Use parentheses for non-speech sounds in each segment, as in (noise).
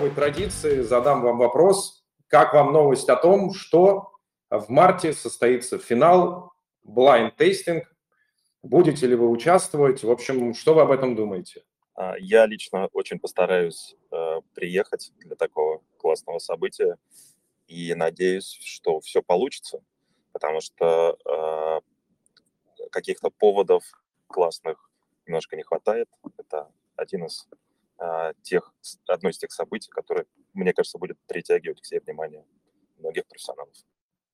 новой традиции задам вам вопрос. Как вам новость о том, что в марте состоится финал blind tasting? Будете ли вы участвовать? В общем, что вы об этом думаете? А, я лично очень постараюсь э, приехать для такого классного события и надеюсь, что все получится, потому что э, каких-то поводов классных немножко не хватает. Это один из тех, одно из тех событий, которые, мне кажется, будет притягивать к себе внимание многих профессионалов.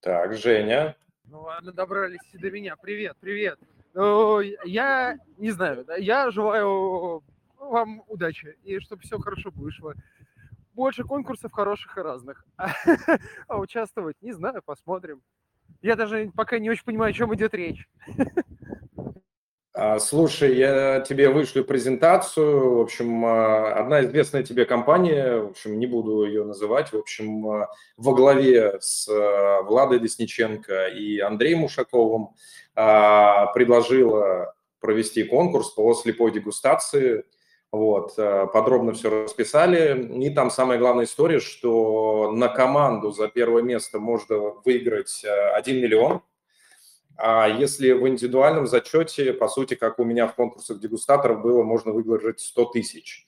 Так, Женя. Ну ладно, добрались до меня. Привет, привет. Ну, я не знаю, я желаю вам удачи и чтобы все хорошо вышло. Больше конкурсов хороших и разных. (laughs) А участвовать, не знаю, посмотрим. Я даже пока не очень понимаю, о чем идет речь. (laughs) А, слушай, я тебе вышлю презентацию. В общем, а, одна известная тебе компания, в общем, не буду ее называть, в общем, а, во главе с Владой Десниченко и Андреем Ушаковым предложила провести конкурс по слепой дегустации – вот, подробно все расписали. И там самая главная история, что на команду за первое место можно выиграть 1 э, миллион. А если в индивидуальном зачете, по сути, как у меня в конкурсах дегустаторов было, можно выиграть 100 тысяч.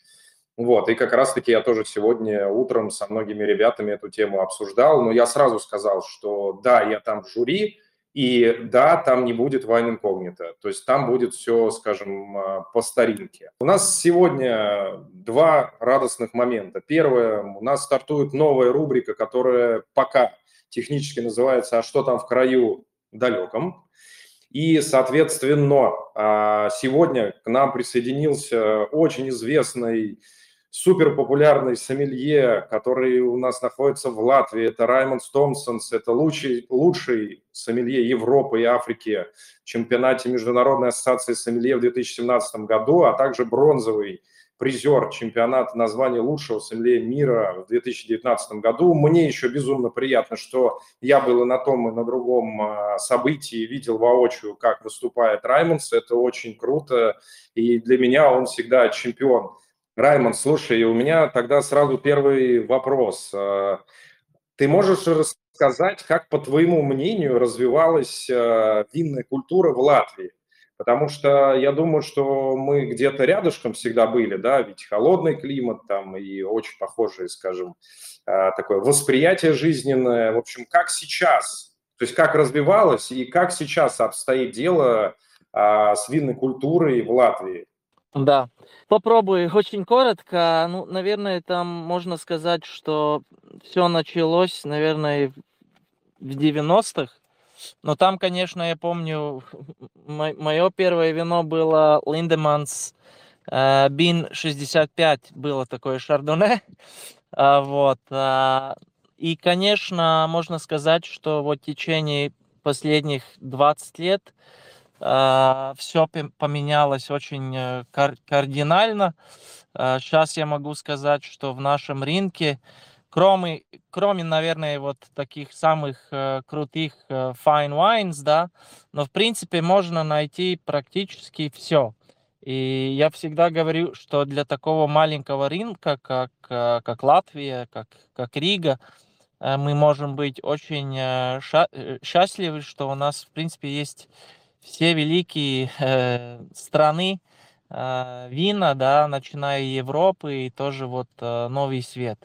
Вот, и как раз-таки я тоже сегодня утром со многими ребятами эту тему обсуждал, но я сразу сказал, что да, я там в жюри, и да, там не будет Wine Incognito, то есть там будет все, скажем, а, по старинке. У нас сегодня два радостных момента. Первое, у нас стартует новая рубрика, которая пока технически называется «А что там в краю далеком?». И, соответственно, а, сегодня к нам присоединился очень известный супер популярный сомелье, который у нас находится в Латвии. Это Раймонд Томпсонс, это лучший, лучший сомелье Европы и Африки в чемпионате Международной ассоциации сомелье в 2017 году, а также бронзовый призер чемпионата на звание лучшего сомелье мира в 2019 году. Мне еще безумно приятно, что я был и на том, и на другом а, событии, видел воочию, как выступает Раймондс. Это очень круто, и для меня он всегда чемпион Раймонд, слушай, у меня тогда сразу первый вопрос. А, ты можешь рассказать, как, по твоему мнению, развивалась а, винная культура в Латвии? Потому что я думаю, что мы где-то рядышком всегда были, да, ведь холодный климат там и очень похожее, скажем, а, такое восприятие жизненное. В общем, как сейчас, то есть как развивалось и как сейчас обстоит дело с винной культурой в Латвии? Да, попробую очень коротко. Ну, наверное, там можно сказать, что все началось, наверное, в 90-х. Но там, конечно, я помню, (laughs) мое первое вино было Линдеманс э, Бин 65, было такое шардоне. (laughs) А, вот. А, и, конечно, можно сказать, что вот в течение последних 20 лет а, все поменялось очень э, кардинально. Сейчас я могу сказать, что в нашем рынке, кроме, кроме наверное, вот таких самых э, крутых э, fine wines, да, но в принципе можно найти практически все. И я всегда говорю, что для такого маленького рынка, как, как Латвия, как, как Рига, мы можем быть очень счастливы, что у нас, в принципе, есть все великие э, страны э, вина, да, начиная Европы и тоже вот э, Новый Свет.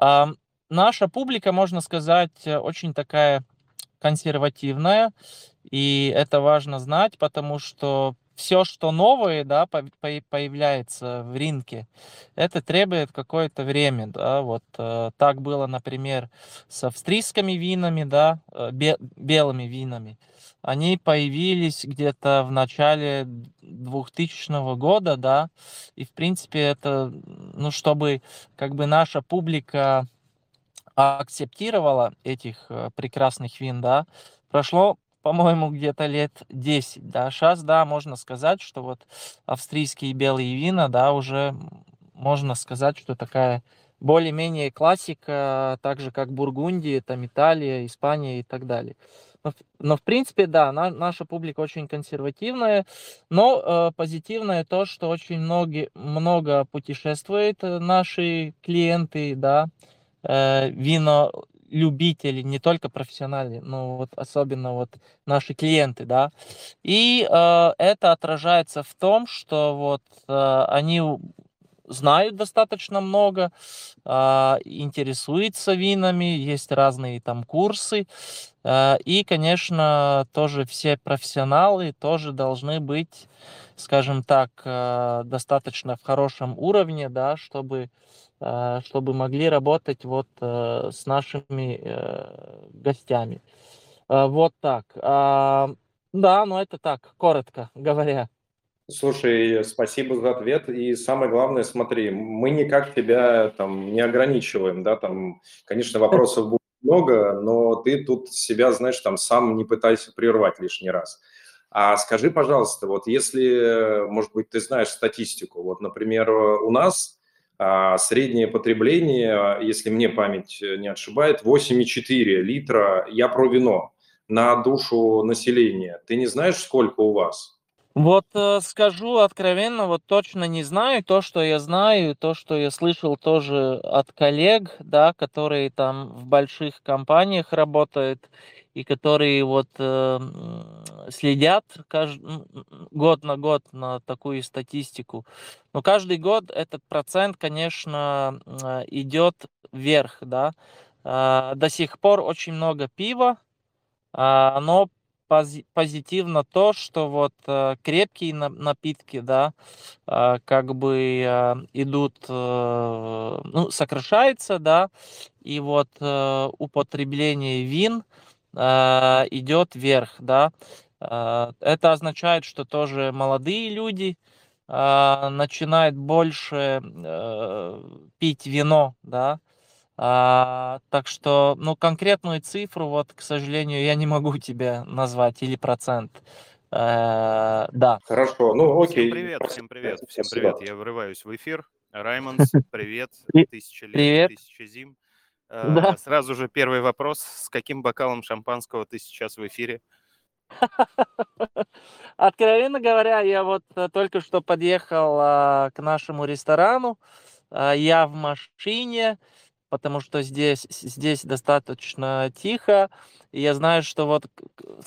Э, наша публика, можно сказать, очень такая консервативная, и это важно знать, потому что все, что новое, да, по, по, появляется в рынке, это требует какое-то время, да, вот э, так было, например, с австрийскими винами, да, э, бе, белыми винами, они появились где-то в начале 2000 года, да, и в принципе это, ну, чтобы как бы наша публика акцептировала этих э, прекрасных вин, да, прошло по-моему, где-то лет 10, да. Сейчас, да, можно сказать, что вот австрийские белые вина, да, уже можно сказать, что такая более-менее классика, так же как Бургундия, там Италия, Испания и так далее. Но, в принципе, да, на, наша публика очень консервативная, но э, позитивное то, что очень многие, много путешествуют э, наши клиенты, да, э, вино любители, не только профессиональные, но вот особенно вот наши клиенты, да. И э, это отражается в том, что вот э, они знают достаточно много, э, интересуются винами, есть разные там курсы. Э, и, конечно, тоже все профессионалы тоже должны быть, скажем так, э, достаточно в хорошем уровне, да, чтобы чтобы могли работать вот э, с нашими э, гостями. Вот так. А, да, ну это так, коротко говоря. Слушай, спасибо за ответ. И самое главное, смотри, мы никак тебя там не ограничиваем, да, там, конечно, вопросов будет много, но ты тут себя, знаешь, там сам не пытайся прервать лишний раз. А скажи, пожалуйста, вот если, может быть, ты знаешь статистику, вот, например, у нас а среднее потребление, если мне память не отшибает, 8,4 литра, я про вино, на душу населения. Ты не знаешь, сколько у вас? Вот э, скажу откровенно, вот точно не знаю. То, что я знаю, то, что я слышал тоже от коллег, да, которые там в больших компаниях работают и которые вот э, следят каждый, год на год на такую статистику. Но каждый год этот процент, конечно, э, идет вверх, да. Э, до сих пор очень много пива, э, но позитивно то, что вот э, крепкие напитки, да, э, как бы э, идут, ну, сокращается, да, и вот употребление вин идет вверх, да. Это означает, что тоже молодые люди начинают больше пить вино, да, а, так что, ну, конкретную цифру, вот, к сожалению, я не могу тебе назвать, или процент. Э, да. Хорошо, ну, окей. Всем привет, всем привет, всем привет. Я врываюсь в эфир. Раймондс, (laughs) привет. Тысяча лет, привет. тысяча зим. Э, да. Сразу же первый вопрос. С каким бокалом шампанского ты сейчас в эфире? (laughs) Откровенно говоря, я вот э, только что подъехал а, к нашему ресторану. А, я в машине потому что здесь, здесь достаточно тихо. И я знаю, что вот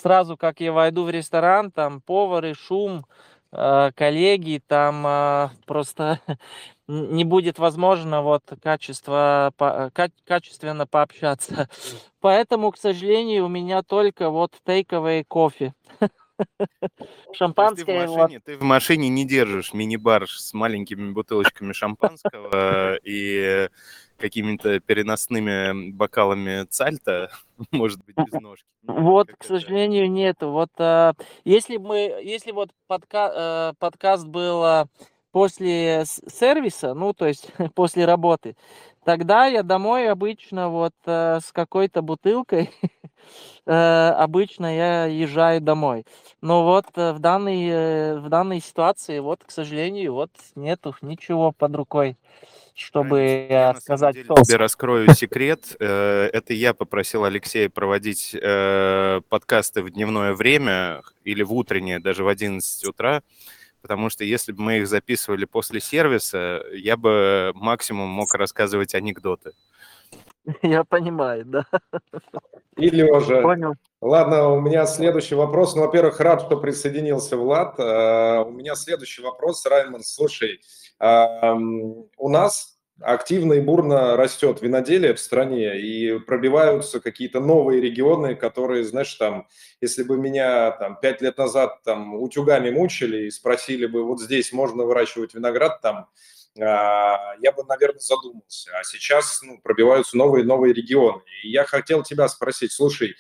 сразу, как я войду в ресторан, там повары, шум, э, коллеги, там э, (laughs) просто (laughs) не будет возможно вот качество, по, качественно пообщаться. (laughs) Поэтому, к сожалению, у меня только вот тейковый кофе. Шампанское. Ты в, машине, вот. ты в машине не держишь мини-бар с маленькими бутылочками шампанского и какими-то переносными бокалами цальта, (laughs) может быть, без ножки. Вот, к сожалению, нету. Вот а, если мы, если вот подка, э, подкаст был а, после сервиса, ну, то есть (laughs) после работы, тогда я домой обычно вот э, с какой-то бутылкой (laughs) Э, обычно я езжаю домой. Но вот э, в данной, э, в данной ситуации, вот, к сожалению, вот нету ничего под рукой чтобы я сказать. Я тебе раскрою секрет. Это я попросил Алексея проводить подкасты в дневное время или в утреннее, даже в 11 утра, потому что если бы мы их записывали после сервиса, я бы максимум мог рассказывать анекдоты. (laughs) Я понимаю, да. И Лежа. Понял. Ладно, у меня следующий вопрос. Ну, во-первых, рад, что присоединился Влад. Uh, у меня следующий вопрос, Раймонд. Слушай, у нас активно и бурно растет виноделие в стране, и пробиваются какие-то новые регионы, которые, знаешь, там, если бы меня там пять лет назад там утюгами мучили и спросили бы, вот здесь можно выращивать виноград, там, а, я бы, наверное, задумался. А сейчас ну, пробиваются новые новые регионы. И я хотел тебя спросить, слушай,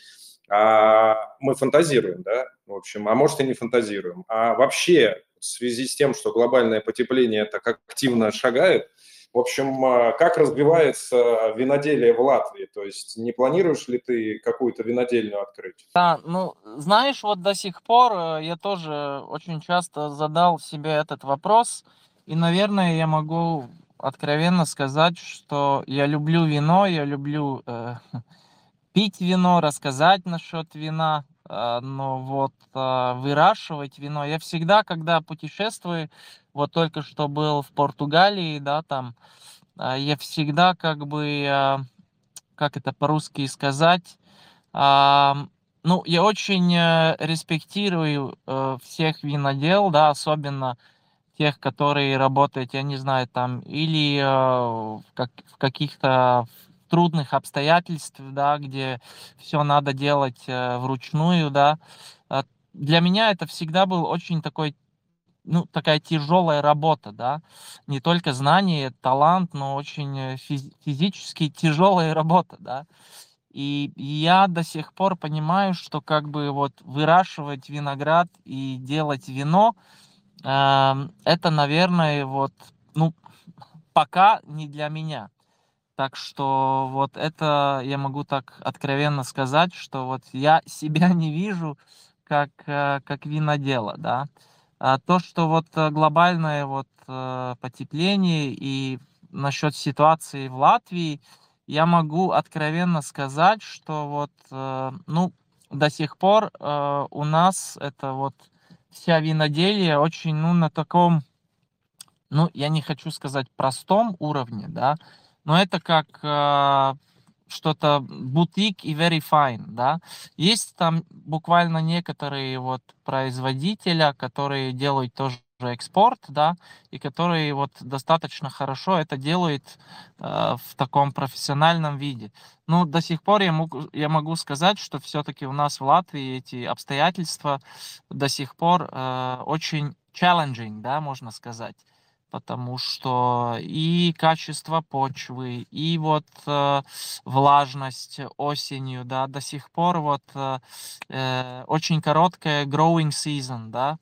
а мы фантазируем, да, в общем, а может и не фантазируем. А вообще в связи с тем, что глобальное потепление так активно шагает, в общем, а, как развивается виноделие в Латвии? То есть не планируешь ли ты какую-то винодельню открыть? Да, ну, знаешь, вот до сих пор э, я тоже очень часто задал себе этот вопрос – и, наверное, я могу откровенно сказать, что я люблю вино, я люблю э, (laughs) пить вино, рассказать насчет вина. а, но вот а, выращивать вино, я всегда, когда путешествую, вот только что был в Португалии, да, там, а, я всегда как бы, а, как это по-русски сказать, а, ну, я очень э, респектирую э, всех винодел, да, особенно тех, которые работают, я не знаю, там, или э, как, в каких-то трудных обстоятельств, да, где все надо делать э, вручную, да. Э, для меня это всегда был очень такой ну, такая тяжелая работа, да, не только знание, талант, но очень э, физ- физически тяжелая работа, да. И я до сих пор понимаю, что как бы вот выращивать виноград и делать вино, это, наверное, вот, ну, пока не для меня. Так что вот это я могу так откровенно сказать, что вот я (laughs) себя не вижу как, э, как винодела, да. А то, что вот э, глобальное вот э, потепление и насчет ситуации в Латвии, я могу откровенно сказать, что вот, ну, до сих пор у нас это вот вся виноделие очень, ну, на таком, ну, я не хочу сказать простом уровне, да, но это как э, что-то бутик и very fine, да. Есть там буквально некоторые вот производителя, которые делают тоже экспорт, да, и которые вот достаточно хорошо это делают э, в таком профессиональном виде. Ну, до сих пор я могу, я могу сказать, что все-таки у нас в Латвии эти обстоятельства до сих пор э, очень challenging, да, можно сказать потому что и качество почвы, и вот э, влажность осенью, да, до сих пор вот э, э очень короткая growing season, да,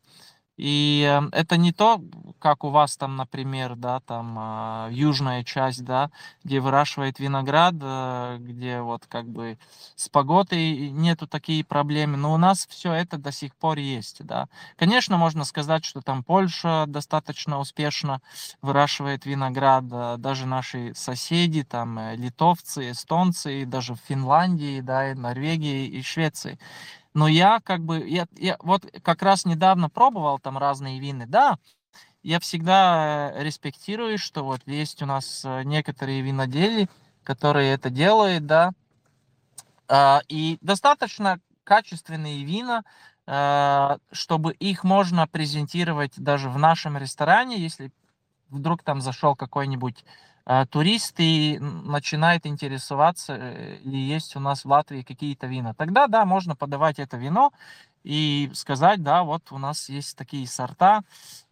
и эм, это не то, как у вас там, например, да, там а, южная часть, да, где выращивает виноград, э, где вот как бы с погодой нету такие проблемы, но у нас все это до сих пор есть, да. Конечно, можно сказать, что там Польша достаточно успешно выращивает виноград, даже наши соседи, там э, литовцы, эстонцы, даже в Финляндии, да, и Норвегии и Швеции. Но я как бы, я, я вот как раз недавно пробовал там разные вины, да, я всегда э, респектирую, что вот есть у нас э, некоторые винодели, которые это делают, да, а, и достаточно качественные вина, а, чтобы их можно презентировать даже в нашем ресторане, если вдруг там зашел какой-нибудь туристы начинают интересоваться, э, ли есть у нас в Латвии какие-то вина. Тогда, да, можно подавать это вино и сказать, да, вот у нас есть такие сорта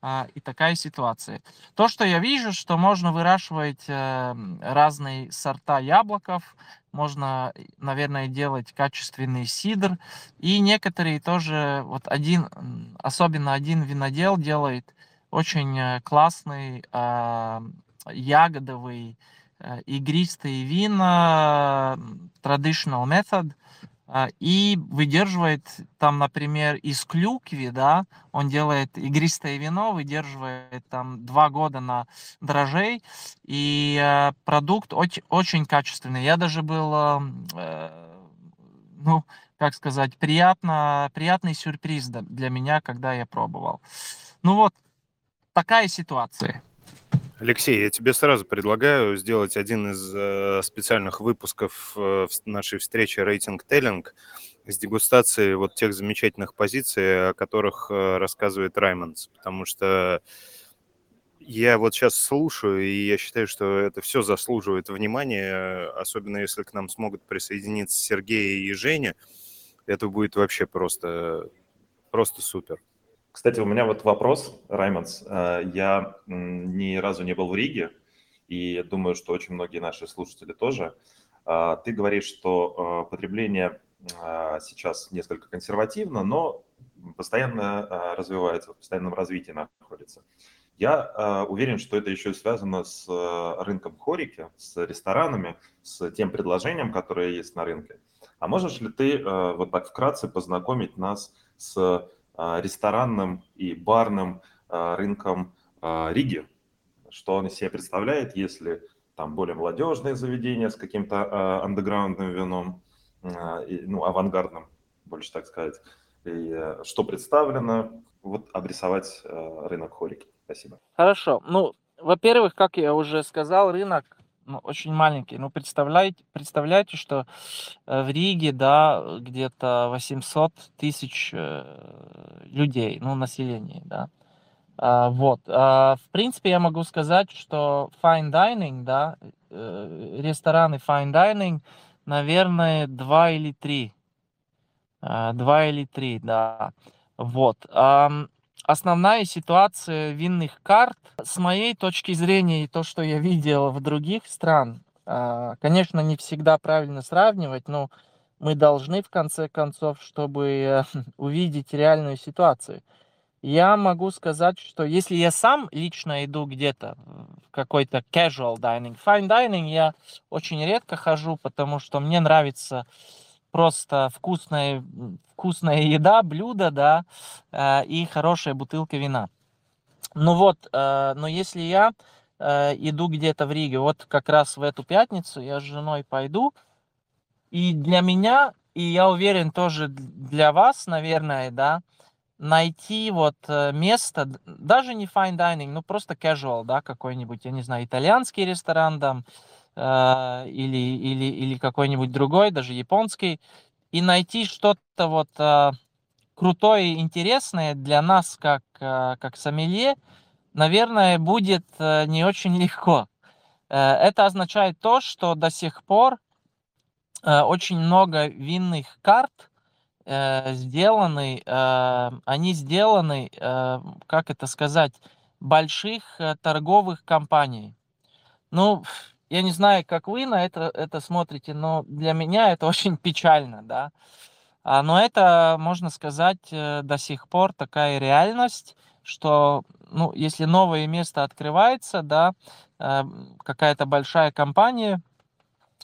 а, и такая ситуация. То, что я вижу, что можно выращивать э, разные сорта яблоков, можно, наверное, делать качественный сидр, и некоторые тоже, вот один, особенно один винодел делает очень э, классный э, ягодовый, игристые вина, traditional method, и выдерживает там, например, из клюкви, да, он делает игристое вино, выдерживает там два года на дрожжей, и э, продукт очень, очень качественный. Я даже был, э, ну, как сказать, приятно, приятный сюрприз для меня, когда я пробовал. Ну вот, такая ситуация. Алексей, я тебе сразу предлагаю сделать один из э, специальных выпусков э, нашей встречи «Рейтинг Теллинг» с дегустацией вот тех замечательных позиций, о которых э, рассказывает Раймондс, потому что я вот сейчас слушаю, и я считаю, что это все заслуживает внимания, особенно если к нам смогут присоединиться Сергей и Женя. Это будет вообще просто, просто супер. Кстати, у меня вот вопрос, Раймонс. Э, я ни разу не был в Риге, и думаю, что очень многие наши слушатели тоже. А, ты говоришь, что э, потребление э, сейчас несколько консервативно, но постоянно развивается, в постоянном развитии находится. Я уверен, что это еще связано с рынком хорики, с ресторанами, с тем предложением, которое есть на рынке. А можешь ли ты вот так вкратце познакомить нас с а, ресторанным и барным а, рынком а, Риги. Что он из себя представляет, если там более молодежные заведения с каким-то андеграундным вином, ну, авангардным, больше так сказать, и э, что представлено, вот обрисовать э, рынок хорики. Спасибо. Хорошо. Ну, во-первых, как я уже сказал, рынок ну, очень маленький. Ну, представляете, представляете, что э, в Риге, да, где-то 800 тысяч э, людей, ну, населения, да. А, вот. А, в принципе, я могу сказать, что fine dining, да, э, рестораны fine dining, наверное, два или три. А, два или три, да. Вот. Основная ситуация винных карт, с моей точки зрения, и то, что я видел в других стран, конечно, не всегда правильно сравнивать, но мы должны, в конце концов, чтобы (laughs) увидеть реальную ситуацию. Я могу сказать, что если я сам лично иду где-то в какой-то casual dining, fine dining я очень редко хожу, потому что мне нравится просто вкусная, вкусная еда, блюдо, да, э, и хорошая бутылка вина. Ну вот, э, но если я э, иду где-то в Риге, вот как раз в эту пятницу я с женой пойду, и для меня, и я уверен тоже для вас, наверное, да, найти вот место, даже не fine dining, ну просто casual, да, какой-нибудь, я не знаю, итальянский ресторан там, э, или, или, или какой-нибудь другой, даже японский, и найти что-то вот э, крутое и интересное для нас, как, э, как сомелье, наверное, будет э, не очень легко. Э, это означает то, что до сих пор э, очень много винных карт, э, сделаны, э, они сделаны, э, как это сказать, больших э, торговых компаний. Ну, я не знаю, как вы на это, это смотрите, но для меня это (laughs) очень печально, да. А, но это, можно сказать, э, до сих пор такая реальность, что, ну, если новое место открывается, да, э, какая-то большая компания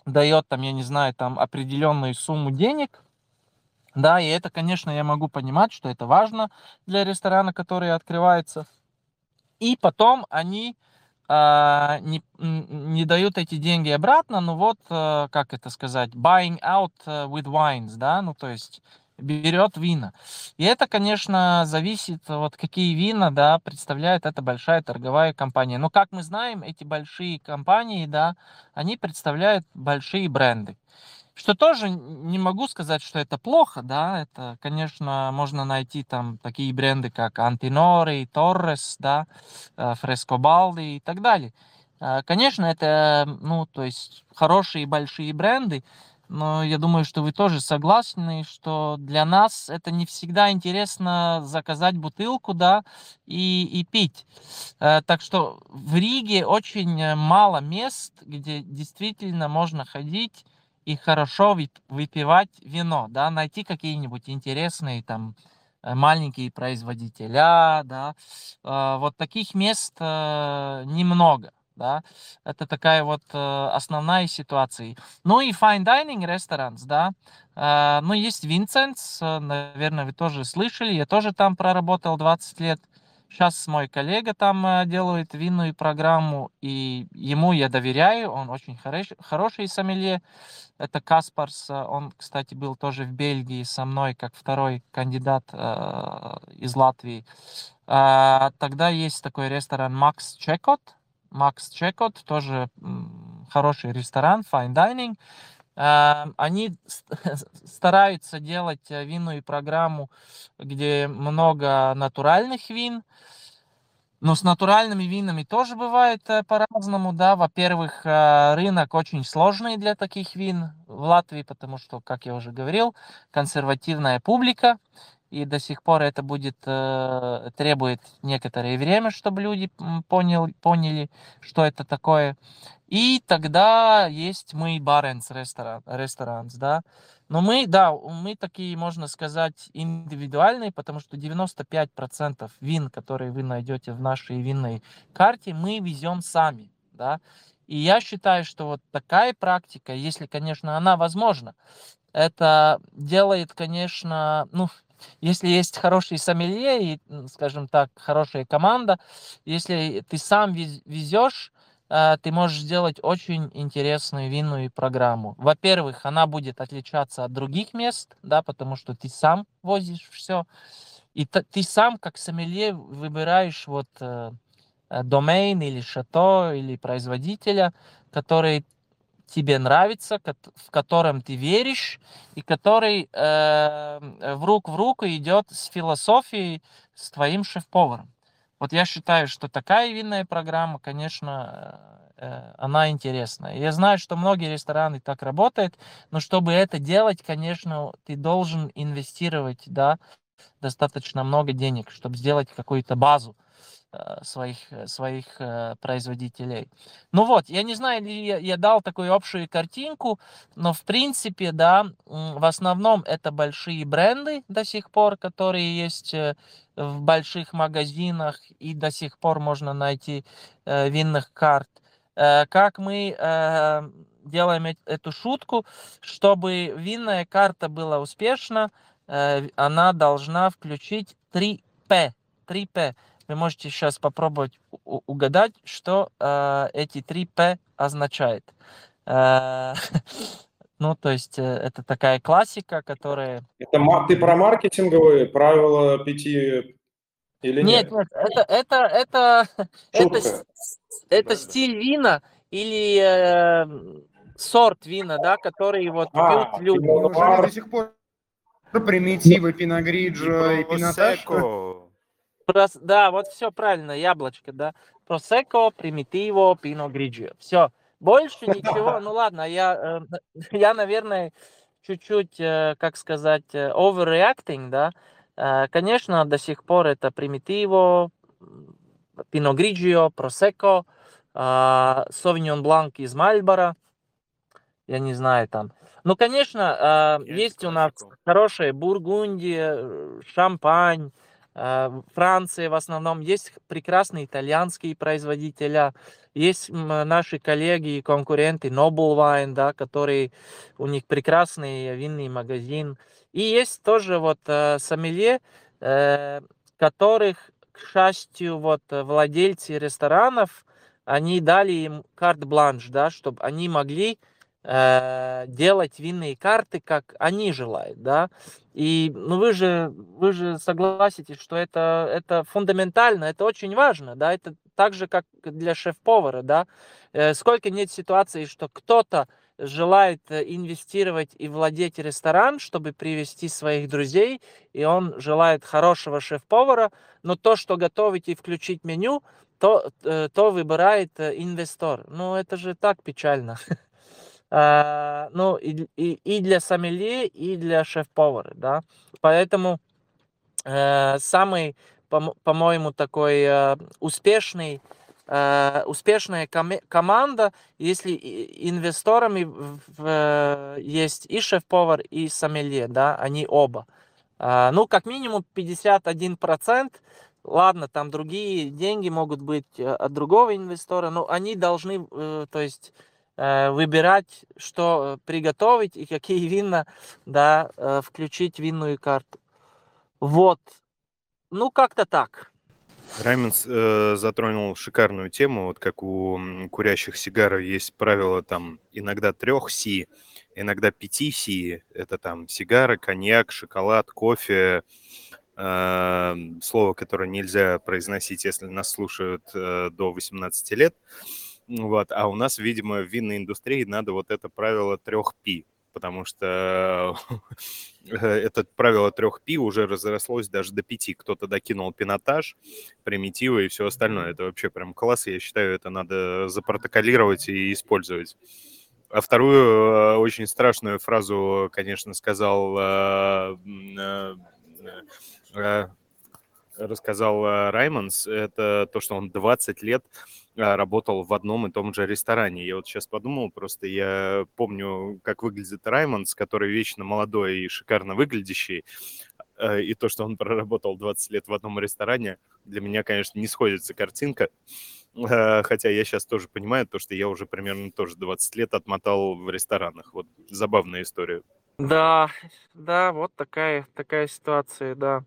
дает там, я не знаю, там определенную сумму денег, да, и это, конечно, я могу понимать, что это важно для ресторана, который открывается. И потом они не, не дают эти деньги обратно, ну вот, э, как это сказать, buying out э, with wines, да, ну то есть берет вина. И это, конечно, зависит, вот какие вина, да, представляет эта большая торговая компания. Но, как мы знаем, эти большие компании, да, они представляют большие бренды. Что тоже не могу сказать, что это плохо, да, это, конечно, можно найти там такие бренды, как Antinori, Torres, да, Frescobaldi и так далее. А, конечно, это, ну, то есть хорошие большие бренды, но я думаю, что вы тоже согласны, что для нас это не всегда интересно заказать бутылку, да, и, и пить. Э, так что в Риге очень мало мест, где действительно можно ходить и хорошо выпивать вино, да, найти какие-нибудь интересные там э, маленькие производителя, да, а, вот таких мест э, немного, да, это такая вот э, основная ситуация. Ну и fine dining restaurants, да, ну есть Винсентс, наверное, вы тоже слышали, я тоже там проработал 20 лет, Сейчас мой коллега там э, делает винную программу, и ему я доверяю, он очень хорош, хороший сомелье. Это Каспарс, э, он, кстати, был тоже в Бельгии со мной, как второй кандидат э, из Латвии. Э, тогда есть такой ресторан Макс Чекот. Макс Чекот, тоже хороший ресторан, fine dining. Uh, они (laughs) стараются делать винную программу, где много натуральных вин, но с натуральными винами тоже бывает э, по-разному, да. Во-первых, э, рынок очень сложный для таких вин в Латвии, потому что, как я уже говорил, консервативная публика, и до сих пор это будет э, требует некоторое время, чтобы люди понял, поняли, что это такое. И тогда есть мы Баренц ресторан, ресторанс, да. Но мы, да, мы такие, можно сказать, индивидуальные, потому что 95% вин, которые вы найдете в нашей винной карте, мы везем сами, да. И я считаю, что вот такая практика, если, конечно, она возможна, это делает, конечно, ну, если есть хороший сомелье и, скажем так, хорошая команда, если ты сам везешь, э, ты можешь сделать очень интересную винную программу. Во-первых, она будет отличаться от других мест, да, потому что ты сам возишь все. И ты сам, как сомелье, выбираешь вот э, э, домен или шато, или производителя, который тебе нравится, в котором ты веришь, и который э, в руку в руку идет с философией, с твоим шеф-поваром. Вот я считаю, что такая винная программа, конечно, э, э, она интересная. Я знаю, что многие рестораны так работают, но чтобы это делать, конечно, ты должен инвестировать, да, достаточно много денег, чтобы сделать какую-то базу. Э, своих, э, своих э, производителей. Ну вот, я не знаю, я, я дал такую общую картинку, но в принципе, да, в основном это большие бренды до сих пор, которые есть в больших магазинах и до сих пор можно найти винных карт. Как мы делаем эту шутку, чтобы винная карта была успешна, она должна включить 3П. 3П вы можете сейчас попробовать угадать, что э, эти три П означает. Э, (laughs) ну, то есть э, это такая классика, которая... Это ты про маркетинговые правила пяти или нет? Нет, нет, это, это, это, (laughs) это, это стиль вина или э, сорт вина, да, который вот а, пьют люди. Неужели до сих пор примитивы, пиногриджо и пинотаж? Прос, да, вот все правильно, яблочко, да. Просеко, примитиво, пино гриджио. Все. Больше ничего. (laughs) Ну ладно, я, э, (laughs) я наверное, чуть-чуть, э, как сказать, э, overreacting, да. Конечно, до сих пор это примитиво, пино гриджио, просеко, совиньон бланк из Мальбора, я не знаю там. Ну, конечно, есть у нас хорошие бургундия, шампань, Франции в основном есть прекрасные итальянские производители, есть наши коллеги и конкуренты Noble Wine, да, которые у них прекрасный винный магазин. И есть тоже вот э, сомелье, э, которых, к счастью, вот владельцы ресторанов, они дали им карт-бланш, да, чтобы они могли э, делать винные карты, как они желают, да. И ну вы же вы же согласитесь, что это это фундаментально, это очень важно, да. Это так же как для шеф-повара, да. Э, сколько нет ситуаций, что кто-то желает э, инвестировать и владеть ресторан, чтобы привести своих друзей, и он желает хорошего шеф-повара, но то, что готовить и включить меню, то, то выбирает инвестор. Ну, это же так печально. (laughs) э, ну, и, и, и для сомелье, и для шеф-повара, да. Поэтому э, самый, по- по-моему, такой э, успешный э, успешная ком- команда, если инвесторами в, в, есть и шеф-повар, и сомелье, да, они оба. Э, ну, как минимум 51%, ладно, там другие деньги могут быть от другого инвестора, но они должны, то есть выбирать, что приготовить и какие вина, да, э, включить винную карту. Вот. Ну, как-то так. Райменс э, затронул шикарную тему, вот как у курящих сигар есть правило там иногда трех си, иногда пяти си, это там сигара, коньяк, шоколад, кофе, э, слово, которое нельзя произносить, если нас слушают э, до 18 лет. Вот. А у нас, видимо, в винной индустрии надо вот это правило трех пи, потому что (laughs) это правило трех пи уже разрослось даже до пяти. Кто-то докинул пинотаж, примитивы и все остальное. Это вообще прям класс. Я считаю, это надо запротоколировать и использовать. А вторую э, очень страшную фразу, конечно, сказал э, э, рассказал Раймонс, это то, что он 20 лет работал в одном и том же ресторане. Я вот сейчас подумал, просто я помню, как выглядит Раймондс, который вечно молодой и шикарно выглядящий, а, и то, что он (laughs) проработал 20 лет в одном ресторане, для меня, конечно, не сходится картинка. А, хотя я сейчас тоже понимаю то, что я уже примерно тоже 20 лет отмотал в ресторанах. Вот забавная история. Да, да, вот такая, такая ситуация, да.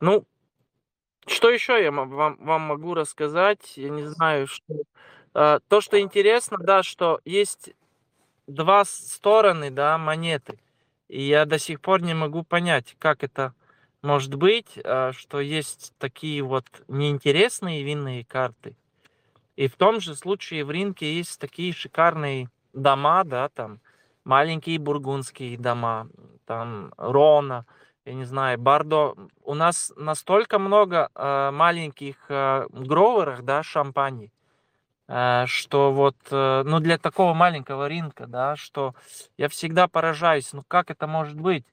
Ну, что еще я вам, вам могу рассказать? Я не знаю, что, Э, то, что интересно, да, что есть два стороны, да, монеты. И я до сих пор не могу понять, как это может быть, э, что есть такие вот неинтересные винные карты. И в том же случае в рынке есть такие шикарные дома, да, там маленькие бургундские дома, там Рона, я не знаю, Бардо. У нас настолько много э, маленьких э, гроверов, да, шампани, э, что вот, э, ну, для такого маленького рынка, да, что я всегда поражаюсь, ну, как это может быть?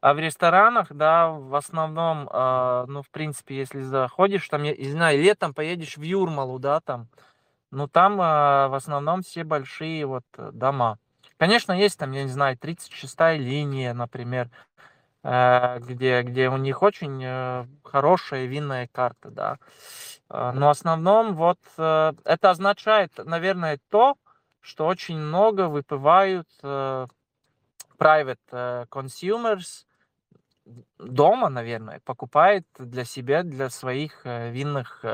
А в ресторанах, да, в основном, э, ну, в принципе, если заходишь, там, я не знаю, летом поедешь в Юрмалу, да, там, ну, там э, в основном все большие вот дома. Конечно, есть там, я не знаю, 36-я линия, например, Э, где, где у них очень э, хорошая винная карта, да. Э, но в основном вот это означает, наверное, то, что очень много выпивают private consumers дома, наверное, покупает для себя, для своих винных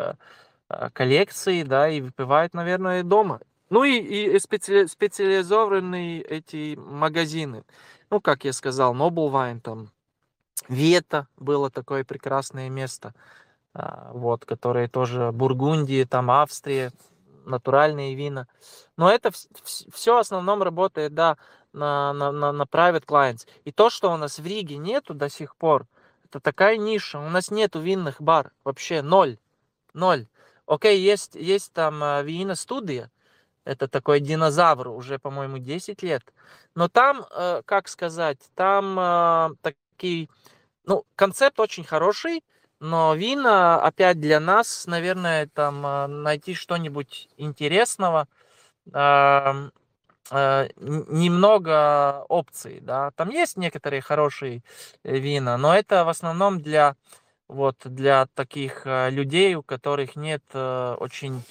коллекций, да, и выпивает, наверное, дома. Ну и, и специ, специализированные эти магазины. Ну, как я сказал, Noble Wine, там, Вета было такое прекрасное место, а, вот, которые тоже Бургундии, там Австрия, натуральные вина. Но это все в основном работает, да, на, на, на, на private clients. И то, что у нас в Риге нету до сих пор, это такая ниша. У нас нету винных бар. Вообще ноль. Ноль. Окей, есть, есть там uh, вина студия. Это такой динозавр, уже, по-моему, 10 лет. Но там, uh, как сказать, там uh, такие ну, концепт очень хороший, но вина, опять для нас, наверное, там а, найти что-нибудь интересного, э, немного опций, да. Там есть некоторые хорошие э, вина, но это в основном для вот для таких э, людей, у которых нет э, очень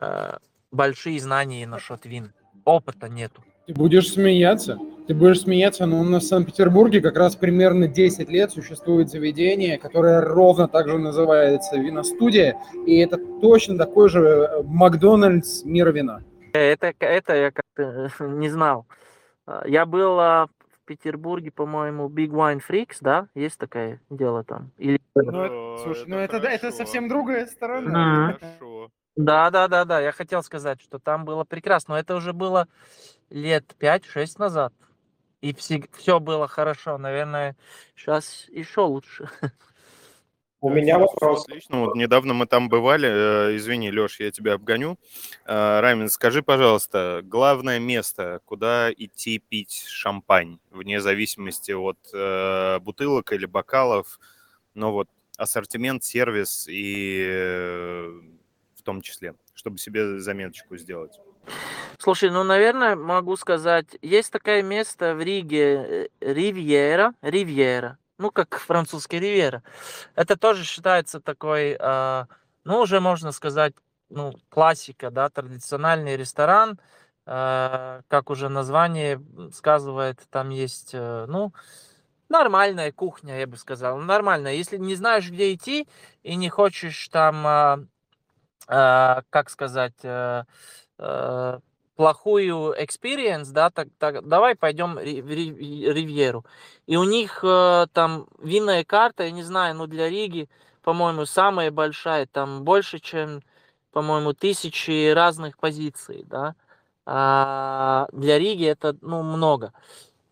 э, большие знания насчет вин, опыта нету. Ты будешь смеяться? Ты будешь смеяться, но у нас в Санкт-Петербурге как раз примерно 10 лет существует заведение, которое ровно так же называется «Виностудия», и это точно такой же э, Макдональдс мира вина. Это, это я как-то не знал. Я был а, в Петербурге, по-моему, Big Wine Freaks, да? Есть такое дело там? Или... Ну, это, слушай, это ну это, это совсем другая сторона. Хорошо. Да, да, да, да. Я хотел сказать, что там было прекрасно. Но это уже было лет 5-6 назад. И все, все было хорошо. Наверное, сейчас еще лучше. У меня вопрос. Отлично. Вот недавно мы там бывали. Э, извини, Леш, я тебя обгоню. Э, Рамин, скажи, пожалуйста, главное место, куда идти пить шампань, вне зависимости от э, бутылок или бокалов, но вот ассортимент, сервис и том числе, чтобы себе заметочку сделать? Слушай, ну, наверное, могу сказать, есть такое место в Риге, э, Ривьера, Ривьера, ну, как (laughs) французский Ривьера. Это тоже считается такой, э, ну, уже можно сказать, ну, классика, да, традициональный ресторан, э, как уже название сказывает, там есть, э, ну, нормальная кухня, я бы сказал, нормальная. Если не знаешь, где идти и не хочешь там э, как сказать, э, э, плохую experience, да, так, так давай пойдем Ривьеру. И у них э, там винная карта, я не знаю, ну для Риги, по-моему, самая большая, там больше, чем, по-моему, тысячи разных позиций, да. А для Риги это, ну, много.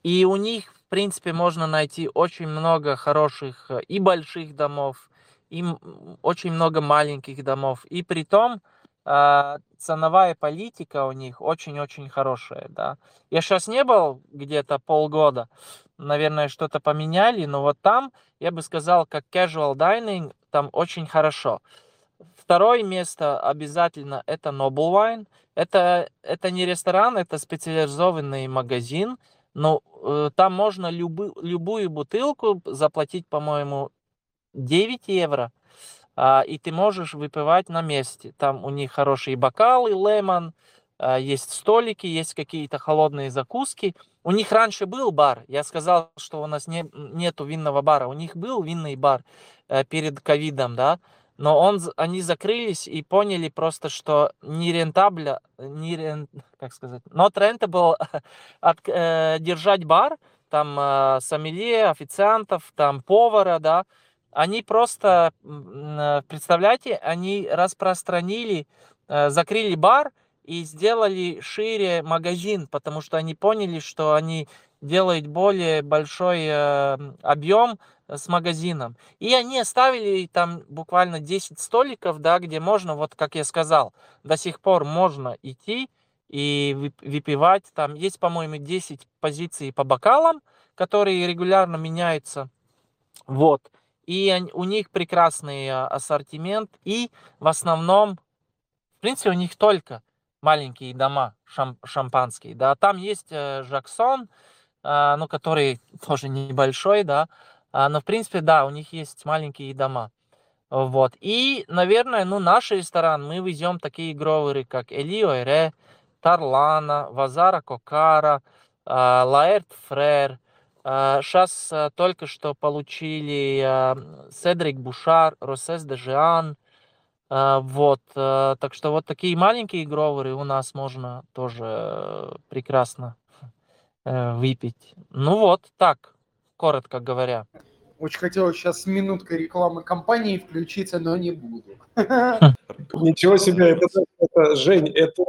И у них, в принципе, можно найти очень много хороших э, и больших домов, им очень много маленьких домов. И при том э, ценовая политика у них очень-очень хорошая, да. Я сейчас не был где-то полгода, наверное, что-то поменяли, но вот там, я бы сказал, как casual dining, там очень хорошо. Второе место обязательно это Noble Wine. Это, это не ресторан, это специализованный магазин, но э, там можно любы, любую бутылку заплатить, по-моему, 9 евро, а, и ты можешь выпивать на месте. Там у них хорошие бокалы, лемон, а, есть столики, есть какие-то холодные закуски. У них раньше был бар. Я сказал, что у нас не, нету винного бара. У них был винный бар э, перед ковидом, да. но он, они закрылись и поняли просто, что не рентабля, не рен, как сказать, not rentable (laughs) от, э, держать бар, там э, сомелье, официантов, там повара, да, они просто, э, представляете, они распространили, э, закрыли бар и сделали шире магазин, потому что они поняли, что они делают более большой э, объем с магазином. И они оставили там буквально 10 столиков, да, где можно, вот как я сказал, до сих пор можно идти и выпивать. Там есть, по-моему, 10 позиций по бокалам, которые регулярно меняются. Вот. И у них прекрасный а, ассортимент. И в основном, в принципе, у них только маленькие дома шам, шампанские. Да, там есть э, Жаксон, э, ну, который (laughs) тоже небольшой, да, а, но, в принципе, да, у них есть маленькие дома. Вот. И, наверное, ну, наш ресторан, мы везем такие гроверы, как Элио Эре, Тарлана, Вазара Кокара, а, Лаэрт Фрер. Сейчас а, только что получили Седрик Бушар, Росес Дежиан. Вот. Так что вот такие маленькие гроверы у нас можно тоже прекрасно э, выпить. Ну вот, так коротко говоря. Очень хотел сейчас с минуткой рекламы компании включиться, но не буду. (laughs) Ничего себе, это, это Жень, это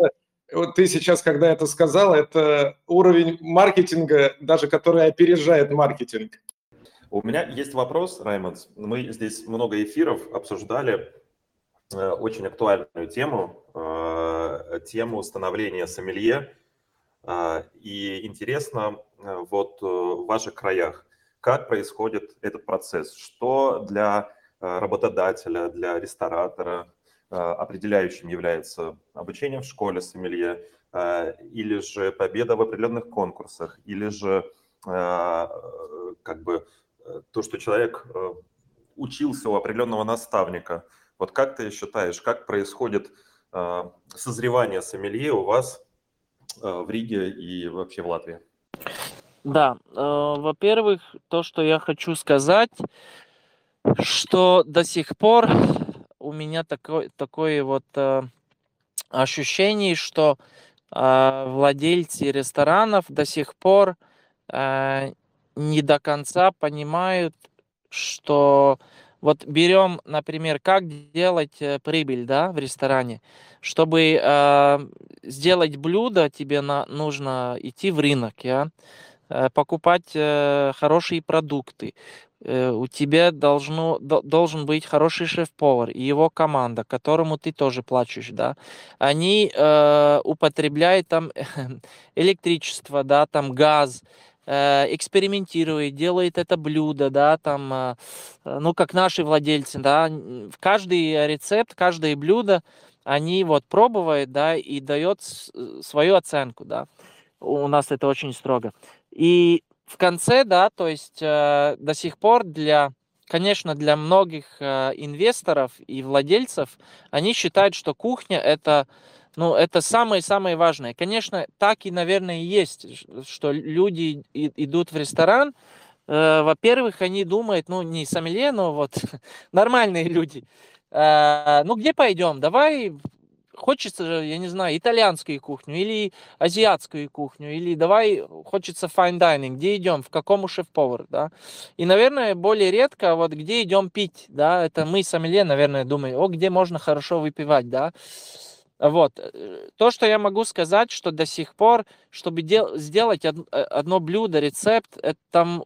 вот ты сейчас, когда это сказал, это уровень маркетинга, даже который опережает маркетинг. У меня есть вопрос, Раймонд. Мы здесь много эфиров обсуждали э, очень актуальную тему, э, тему становления сомелье. Э, и интересно, вот в ваших краях, как происходит этот процесс, что для э, работодателя, для ресторатора э, определяющим является обучение в школе сомелье, э, или же победа в определенных конкурсах, или же как бы то, что человек учился у определенного наставника. Вот как ты считаешь, как происходит созревание сомелье у вас в Риге и вообще в Латвии? Да, э, во-первых, то, что я хочу сказать, что до сих пор у меня такое, такое вот э, ощущение, что э, владельцы ресторанов до сих пор э, не до конца понимают, что вот берем, например, как делать э, прибыль, да, в ресторане. Чтобы э, сделать блюдо, тебе на, нужно идти в рынок, я. Э, покупать э, хорошие продукты. Э, у тебя должно, должен быть хороший шеф-повар и его команда, которому ты тоже плачешь, да. Они э, употребляют там (laughs) электричество, да, там газ, э, экспериментирует, делает это блюдо, да, там, э, ну, как наши владельцы, да, каждый рецепт, каждое блюдо они вот пробуют, да, и дает свою оценку, да. У нас это очень строго. И в конце, да, то есть э, до сих пор для, конечно, для многих э, инвесторов и владельцев, они считают, что кухня это, ну, это самое-самое важное. Конечно, так и, наверное, и есть, что люди и, идут в ресторан, э, во-первых, они думают, ну, не сомелье, но вот (laughs) нормальные люди. Э, ну, где пойдем? Давай хочется, я не знаю, итальянскую кухню или азиатскую кухню, или давай хочется fine dining, где идем, в какому шеф-повар, да. И, наверное, более редко, вот где идем пить, да, это мы сомелье, наверное, думаем, о, где можно хорошо выпивать, да. Вот. Э, то, что я могу сказать, что до сих пор, чтобы дел- сделать од- э, одно блюдо, рецепт, это там,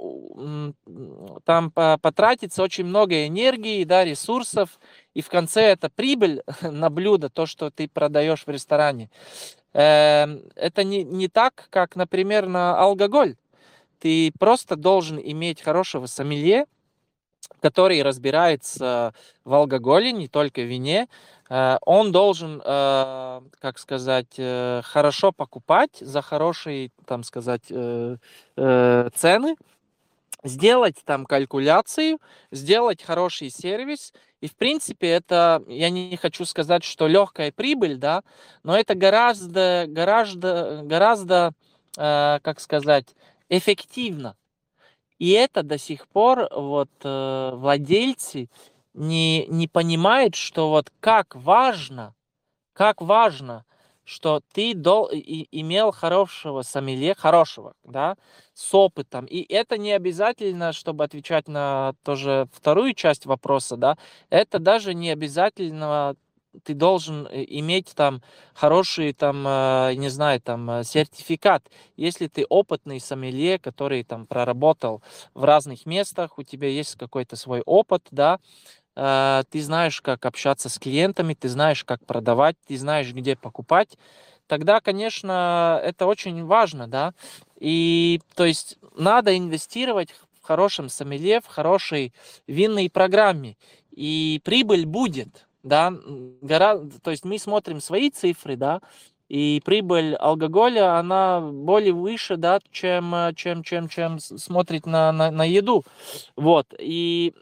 там потратится очень много энергии, да, ресурсов, и в конце это прибыль (laughs) на блюдо, то, что ты продаешь в ресторане. Эм, это не, не так, как, например, на алкоголь. Ты просто должен иметь хорошего сомелье, который разбирается в алкоголе, не только в вине, Э, он должен, э, как сказать, э, хорошо покупать за хорошие, там сказать, цены, сделать там калькуляцию, сделать хороший сервис. И, в принципе, это, я не хочу сказать, что легкая прибыль, да, но это гораздо, гораздо, гораздо, как сказать, эффективно. И это до сих пор вот владельцы не, не понимает, что вот как важно, как важно, что ты дол, и, имел хорошего сомелье, хорошего, да, с опытом. И это не обязательно, чтобы отвечать на тоже вторую часть вопроса, да, это даже не обязательно ты должен э, иметь там хороший, там, э, не знаю, там, э, сертификат. Если ты опытный сомелье, который там проработал в разных местах, у тебя есть какой-то свой опыт, да, ты знаешь, как общаться с клиентами, ты знаешь, как продавать, ты знаешь, где покупать, тогда, конечно, это очень важно, да. И, то есть, надо инвестировать в хорошем сомелье, в хорошей винной программе, и прибыль будет, да, гора, то есть мы смотрим свои цифры, да, и прибыль алкоголя, она более выше, да, чем, чем, чем, чем смотреть на, на, на еду. Вот, и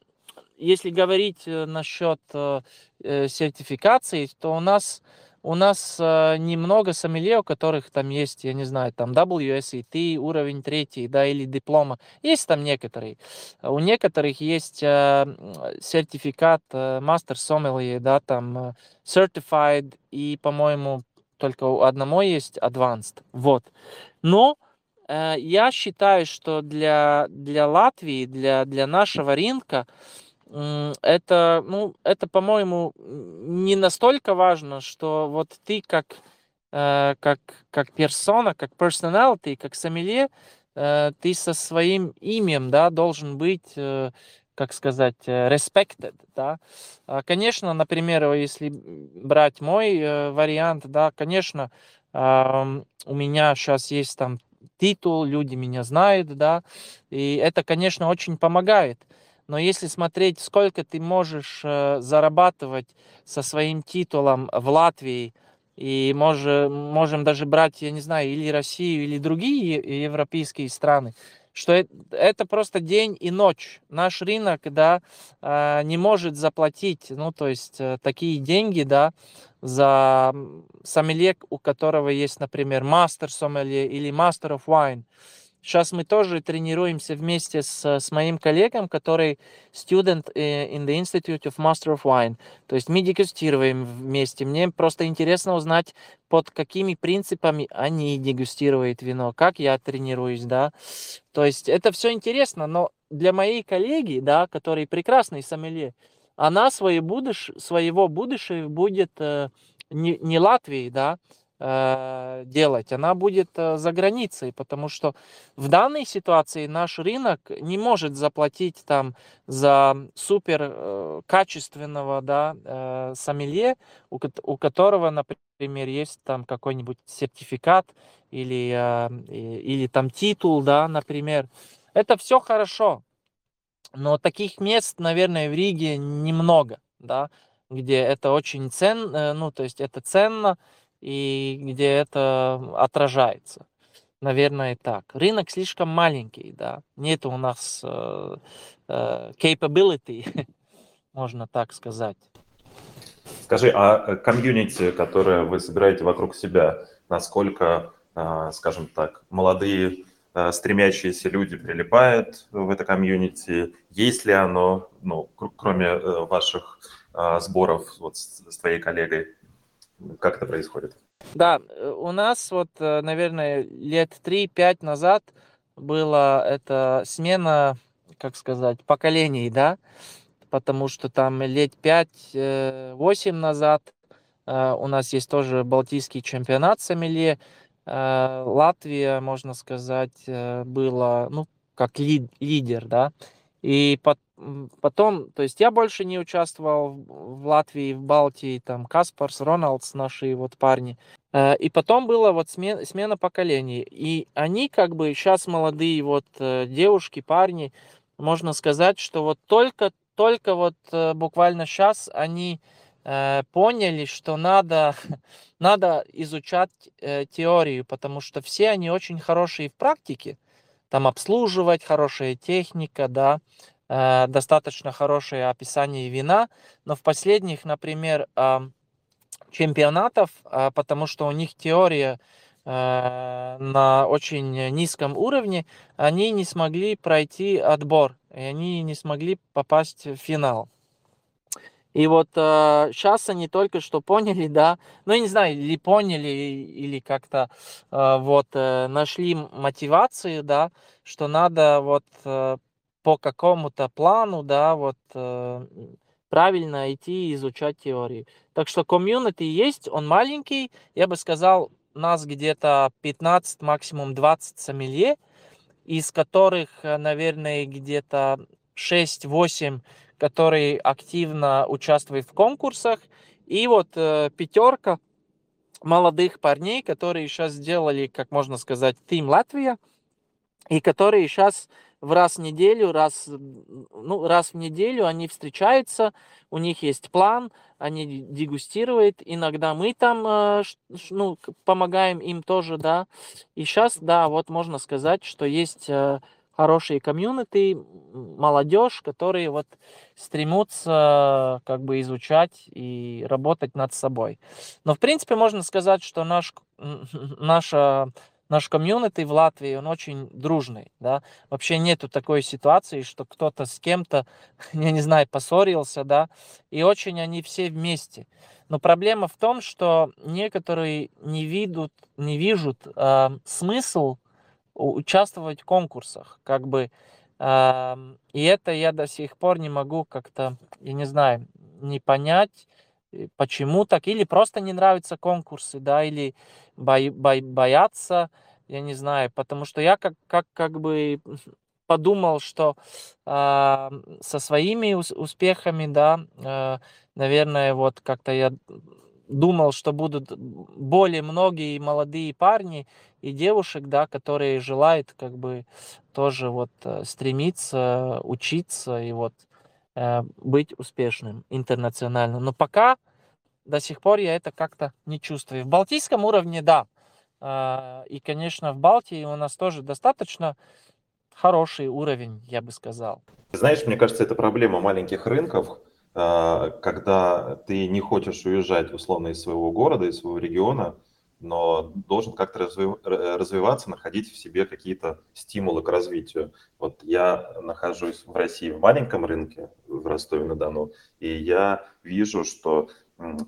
если говорить э, насчет э, э, сертификации, то у нас у нас э, немного сомелье, у которых там есть, я не знаю, там WSET, уровень третий, да, или диплома. Есть там некоторые. У некоторых есть э, сертификат э, Master Sommelier, да, там э, Certified, и, по-моему, только у одного есть Advanced. Вот. Но э, я считаю, что для, для Латвии, для, для нашего рынка, это, ну, это, по-моему, не настолько важно, что вот ты как, э, как, как персона, как personality, как сомелье, э, ты со своим именем, да, должен быть, э, как сказать, э, respected, да. А, конечно, например, если брать мой э, вариант, да, конечно, у меня сейчас есть там титул, люди меня знают, да, и это, конечно, очень помогает. Но если смотреть, сколько ты можешь э, зарабатывать со своим титулом в Латвии, и можем, можем даже брать, я не знаю, или Россию, или другие европейские страны, что это, это просто день и ночь. Наш рынок, да, э, не может заплатить, ну, то есть э, такие деньги, да, за сомелье, у которого есть, например, мастер сомелье или мастер of wine. Сейчас мы тоже тренируемся вместе с, с моим коллегом, который student in the Institute of Master of Wine. То есть мы дегустируем вместе. Мне просто интересно узнать, под какими принципами они дегустируют вино, как я тренируюсь, да. То есть это все интересно, но для моей коллеги, да, который прекрасный сомелье, она свое будущее, своего будущего будет э, не, не Латвии, да, Э, делать, она будет э, за границей, потому что в данной ситуации наш рынок не может заплатить там за супер э, качественного да, сомелье, у, у которого, например, есть там какой-нибудь сертификат или, или там титул, да, например. Это все хорошо, но таких мест, наверное, в Риге немного, да, где это очень ценно, ну, то есть это ценно, и где это отражается. Наверное, так. Рынок слишком маленький, да. Нет у нас э, э, capability, (laughs) можно так сказать. Скажи, а э, комьюнити, которое вы собираете вокруг себя, насколько, э, скажем так, молодые э, стремящиеся люди прилипают в это комьюнити? Есть ли оно, ну, кроме ваших сборов вот с, с твоей коллегой? Как это происходит? Да, э, у нас вот, э, наверное, лет 3-5 назад была эта смена, как сказать, поколений, да, потому что там лет 5-8 назад э, у нас есть тоже Балтийский чемпионат сомелье. Латвия, можно сказать, была, ну, как лид, лидер, да. И потом, то есть я больше не участвовал в Латвии, в Балтии, там Каспарс, Роналдс, наши вот парни. Э, и потом была вот смена, смена поколений. И они как бы сейчас молодые вот э, девушки, парни, можно сказать, что вот только, только вот э, буквально сейчас они поняли, что надо, (laughs) надо изучать теорию, потому что все они очень хорошие в практике, там обслуживать, хорошая техника, да, э, достаточно хорошее описание вина, но в последних, например, э, чемпионатов, э, потому что у них теория э, на очень низком уровне, они не смогли пройти отбор, и они не смогли попасть в финал. И вот э, сейчас они только что поняли, да, ну, я не знаю, или поняли, или как-то э, вот э, нашли мотивацию, да, что надо вот э, по какому-то плану, да, вот э, правильно идти изучать теорию. Так что комьюнити есть, он маленький, я бы сказал, нас где-то 15, максимум 20 сомелье, из которых, э, наверное, где-то 6-8 который активно участвует в конкурсах. И вот э, пятерка молодых парней, которые сейчас сделали, как можно сказать, Team Латвия, и которые сейчас в раз в неделю, раз, ну, раз в неделю они встречаются, у них есть план, они дегустируют, иногда мы там э, ну, помогаем им тоже, да. И сейчас, да, вот можно сказать, что есть э, хорошие комьюнити, молодежь, которые вот стремятся как бы изучать и работать над собой. Но в принципе можно сказать, что наш, (laughs) наша наш комьюнити в Латвии, он очень дружный, да, вообще нету такой ситуации, что кто-то с кем-то, (laughs) я не знаю, поссорился, да, и очень они все вместе. Но проблема в том, что некоторые не видят, не видят э, смысл участвовать в конкурсах, как бы, и это я до сих пор не могу как-то, я не знаю, не понять, э, почему так, или просто не нравятся конкурсы, да, или бо, бо, боятся, я не знаю, потому что я как, как, как бы подумал, что э, со своими успехами, да, э, наверное, вот как-то я думал, что будут более многие молодые парни и девушек, да, которые желают как бы тоже вот э, стремиться, учиться и вот э, быть успешным интернационально. Но пока до сих пор я это как-то не чувствую. В балтийском уровне, да. Э, и, конечно, в Балтии у нас тоже достаточно хороший уровень, я бы сказал. Знаешь, мне кажется, это проблема маленьких рынков, а, когда ты не хочешь уезжать условно из своего города, из своего региона, но должен как-то развиваться, находить в себе какие-то стимулы к развитию. Вот я нахожусь в России в маленьком рынке, в Ростове-на-Дону, и я вижу, что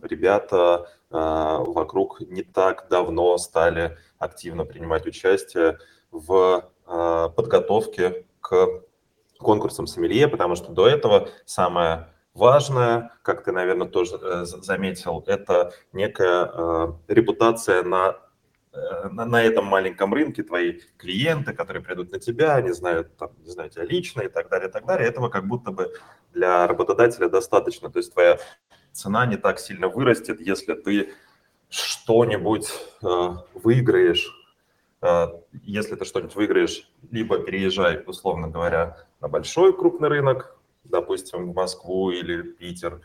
ребята а, вокруг не так давно стали активно принимать участие в а, подготовке к конкурсам сомелье, потому что до этого самое важное, как ты, наверное, тоже э, заметил, это некая э, репутация на, э, на, на этом маленьком рынке, твои клиенты, которые придут на тебя, они знают, там, не знаю, тебя лично и так далее, и так далее. Этого как будто бы для работодателя достаточно. То есть твоя цена не так сильно вырастет, если ты что-нибудь э, выиграешь, э, если ты что-нибудь выиграешь, либо переезжай, условно говоря, на большой крупный рынок, допустим, в Москву или Питер,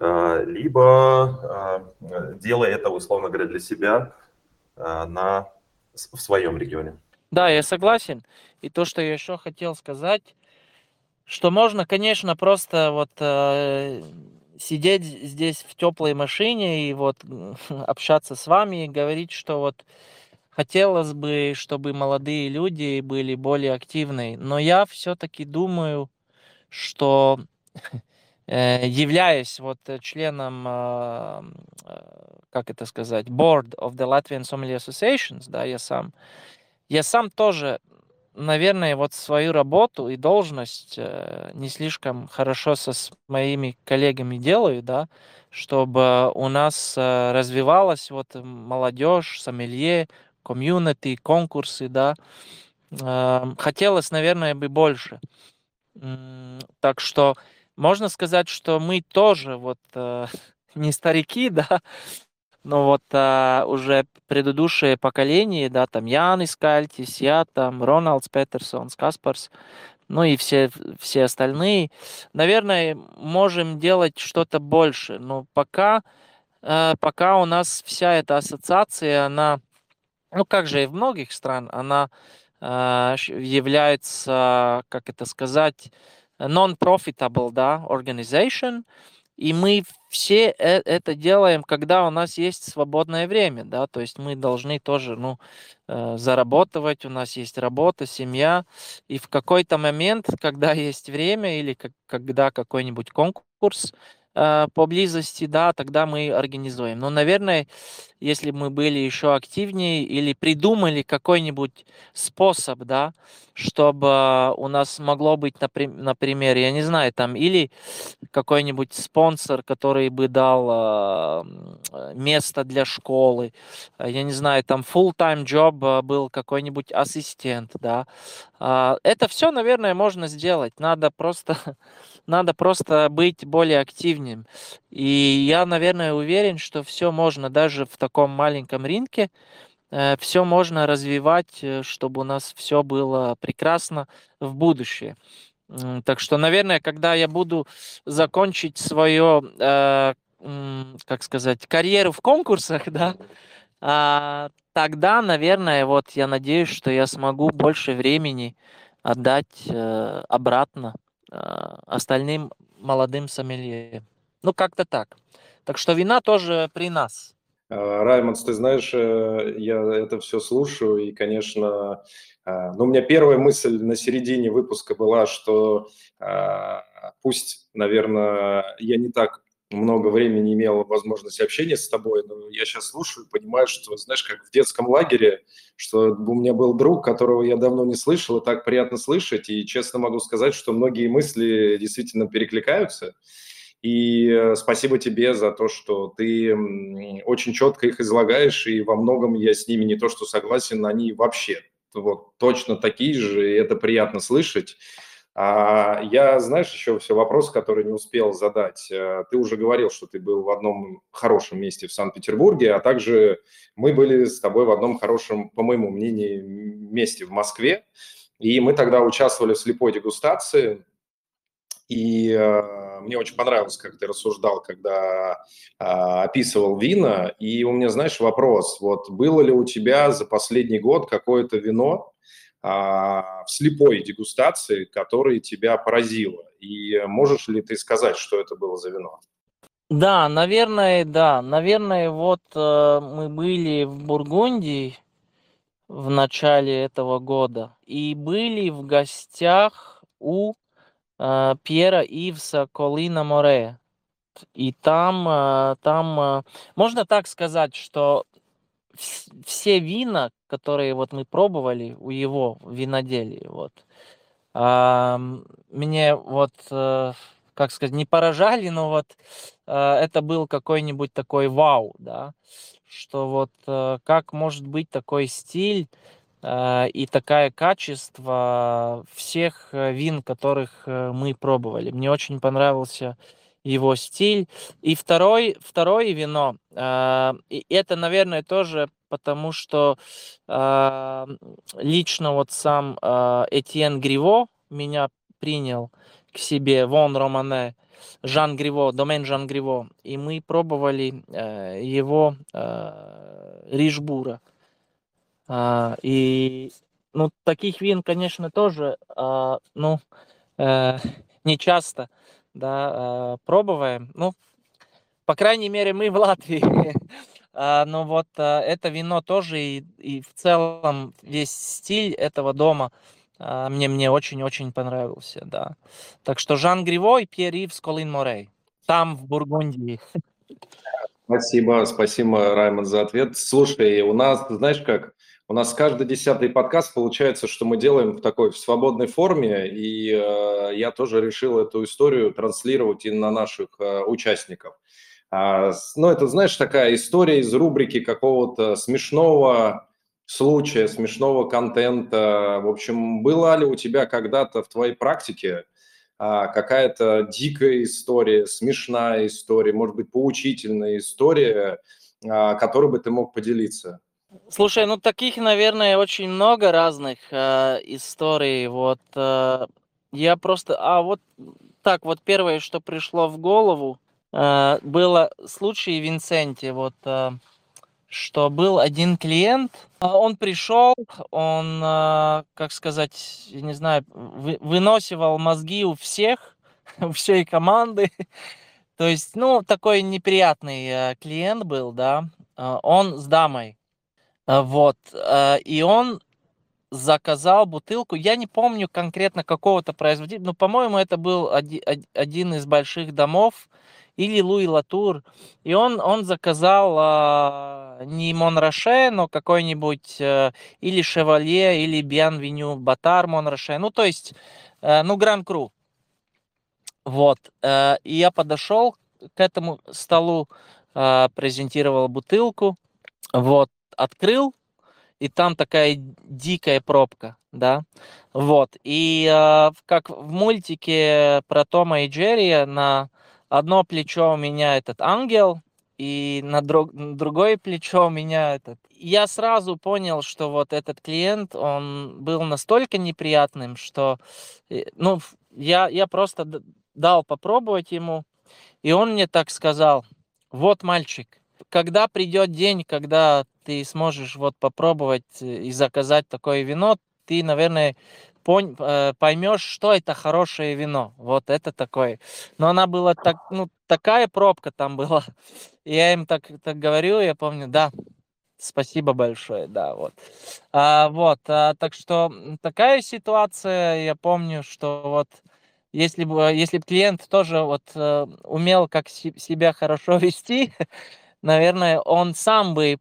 а, либо а, делая это, условно говоря, для себя а, на, в своем регионе. Да, я согласен. И то, что я еще хотел сказать, что можно, конечно, просто вот э, сидеть здесь в теплой машине и вот (laughs) общаться с вами и говорить, что вот хотелось бы, чтобы молодые люди были более активны. Но я все-таки думаю, что э, являясь вот членом, а, а, как это сказать, Board of the Latvian Sommelier Associations, да, я сам, я сам тоже, наверное, вот свою работу и должность э, не слишком хорошо со с моими коллегами делаю, да, чтобы у нас э, развивалась вот молодежь, сомелье, комьюнити, конкурсы, да. Хотелось, наверное, бы больше. Так что можно сказать, что мы тоже вот э, (laughs) не старики, (laughs) да, но вот э, уже предыдущее поколение, да, там Янис Кальтис, я, там Роналдс Петерсон, Каспарс, ну и все, все остальные, наверное, можем делать что-то больше, но пока, э, пока у нас вся эта ассоциация, она, ну как же и в многих стран, она а, является, как это сказать, non-profitable, да, organization, и мы все э, это делаем, когда у нас есть свободное время, да, то есть мы должны тоже, ну, э, заработать, у нас есть работа, семья, и в какой-то момент, когда есть время или когда какой-нибудь конкурс, поблизости, да, тогда мы организуем. Но, наверное, если мы были еще активнее или придумали какой-нибудь способ, да, чтобы у нас могло быть, например, я не знаю, там, или какой-нибудь спонсор, который бы дал э, место для школы, я не знаю, там full-time job был какой-нибудь ассистент, да. Э, это все, наверное, можно сделать. Надо просто (laughs) надо просто быть более активнее. И я, наверное, уверен, что все можно даже в таком маленьком рынке, э, все можно развивать, э, чтобы у нас все было прекрасно в будущее. Так что, наверное, когда я буду закончить свое, э, как сказать, карьеру в конкурсах, (laughs) да, а, тогда, наверное, вот я надеюсь, что я смогу больше времени отдать обратно остальным молодым сомелье. Ну, как-то так. Так что вина тоже при нас. А, Раймонд, ты знаешь, э, я это все слушаю, и, конечно, а, ну, у меня первая мысль на середине выпуска была, что пусть, наверное, я не так много времени имел возможность общения с тобой, но я сейчас слушаю и понимаю, что, знаешь, как в детском лагере, что у меня был друг, которого я давно не слышал, и так приятно слышать, и честно могу сказать, что многие мысли действительно перекликаются, и э, спасибо тебе за то, что ты очень четко их излагаешь, и во многом я с ними не то что согласен, они вообще вот точно такие же, и это приятно слышать. А я, знаешь, еще все вопрос, который не успел задать. Э, ты уже говорил, что ты был в одном хорошем месте в Санкт-Петербурге, а также мы были с тобой в одном хорошем, по моему мнению, месте в Москве. И мы тогда участвовали в слепой дегустации. И э, мне очень понравилось, как ты рассуждал, когда э, описывал вина. И у меня, знаешь, вопрос. Вот было ли у тебя за последний год какое-то вино, в слепой дегустации, которая тебя поразила. И можешь ли ты сказать, что это было за вино? Да, наверное, да. Наверное, вот э, мы были в Бургундии в начале этого года и были в гостях у э, Пьера Ивса Колина Море. И там, э, там, э, можно так сказать, что все вина, которые вот мы пробовали у его виноделии, вот, а, мне вот, э, как сказать, не поражали, но вот э, это был какой-нибудь такой вау, да, что вот э, как может быть такой стиль и такое качество всех вин, которых мы пробовали. Мне очень понравился его стиль. И второй, второе вино, э, и это, наверное, тоже потому, что э, лично вот сам э, Этьен Гриво меня принял к себе, Вон Романе, Жан Гриво, домен Жан Гриво, и мы пробовали э, его э, Рижбура. Э, и ну, таких вин, конечно, тоже, э, ну, э, не часто да, э, пробуем. Ну, по крайней мере, мы в Латвии. (laughs) А, но вот э, это вино тоже и, и в целом весь стиль этого дома а, мне, мне очень-очень понравился, да. Так что Жан Гриво Пьер Ивс Колин Морей. Там, в Бургундии. Спасибо, спасибо, Раймонд, за ответ. Слушай, у нас, знаешь как, у нас каждый десятый подкаст получается, что мы делаем в такой в свободной форме, и э, я тоже решил эту историю транслировать и на наших э, участников. А, ну, это, знаешь, такая история из рубрики какого-то смешного случая, смешного контента. В общем, была ли у тебя когда-то в твоей практике а, какая-то дикая история, смешная история, может быть, поучительная история, а, которой бы ты мог поделиться? Слушай, ну таких, наверное, очень много разных э, историй. Вот э, я просто, а вот так вот первое, что пришло в голову, э, было случай Винсенте. Вот э, что был один клиент, он пришел, он, э, как сказать, я не знаю, вы, выносивал мозги у всех, (laughs) у всей команды. То есть, ну, такой неприятный э, клиент был, да. Э, он с дамой а, вот. А, и он заказал бутылку. Я не помню конкретно какого-то производителя, но, по-моему, это был один из больших домов. или Луи Латур. И он, он заказал а, не Монраше, но какой-нибудь а, или Шевалье, или Бианвеню Батар Монраше. Ну, то есть, а, ну, Гран Кру. Вот. А, и я подошел к этому столу, а, презентировал бутылку, вот, открыл, и там такая дикая пробка, да, вот, и э, как в мультике про Тома и Джерри на одно плечо у меня этот ангел, и на, друг, на другое плечо у меня этот. Я сразу понял, что вот этот клиент, он был настолько неприятным, что, ну, я, я просто дал попробовать ему, и он мне так сказал, вот, мальчик, когда придет день, когда ты сможешь вот попробовать э, и заказать такое вино, ты, наверное, э, поймешь, что это хорошее вино. Вот это такое. Но она была так, ну, такая пробка там была. (laughs) Я им так, так говорю, я помню, да, спасибо большое, да, вот. А, вот, а, так что такая ситуация, я помню, что вот если бы, если бы клиент тоже вот э, умел как себя хорошо (laughs) вести, наверное, он сам бы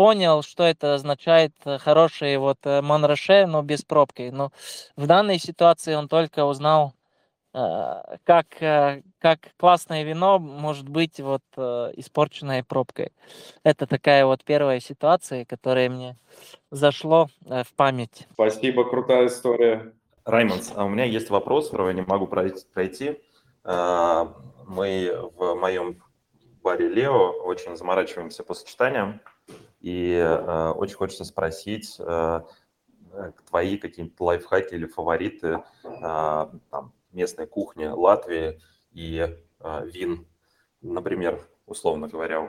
понял, что это означает э, хороший вот э, Монроше, но без пробки. Но в данной ситуации он только узнал, э, как, как классное вино может быть вот испорченной пробкой. Это такая вот первая ситуация, которая мне зашло в память. Спасибо, крутая история. Раймонд, а у меня есть вопрос, который я не могу пройти. Мы в моем баре Лео очень заморачиваемся по сочетаниям. И э, очень хочется спросить э, э твои какие-то лайфхаки или фавориты э, там, местной кухни Латвии и э, вин. Например, условно говоря,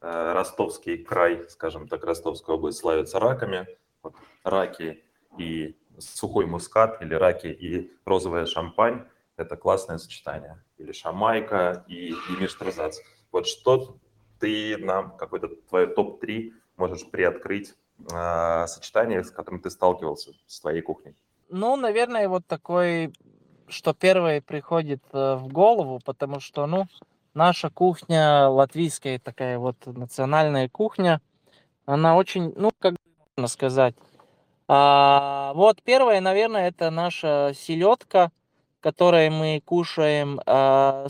э, ростовский край, скажем так, Ростовская область славится раками. Вот, раки и сухой мускат или раки и розовая шампань – это классное сочетание. Или шамайка и емиштрозац. Вот что ты нам какой-то твой топ-3 можешь приоткрыть э, сочетание, с которым ты сталкивался с твоей кухней? Ну, наверное, вот такой, что первое приходит э, в голову, потому что, ну, наша кухня латвийская такая вот национальная кухня, она очень, ну, как можно сказать, а, вот первое, наверное, это наша селедка, которой мы кушаем э,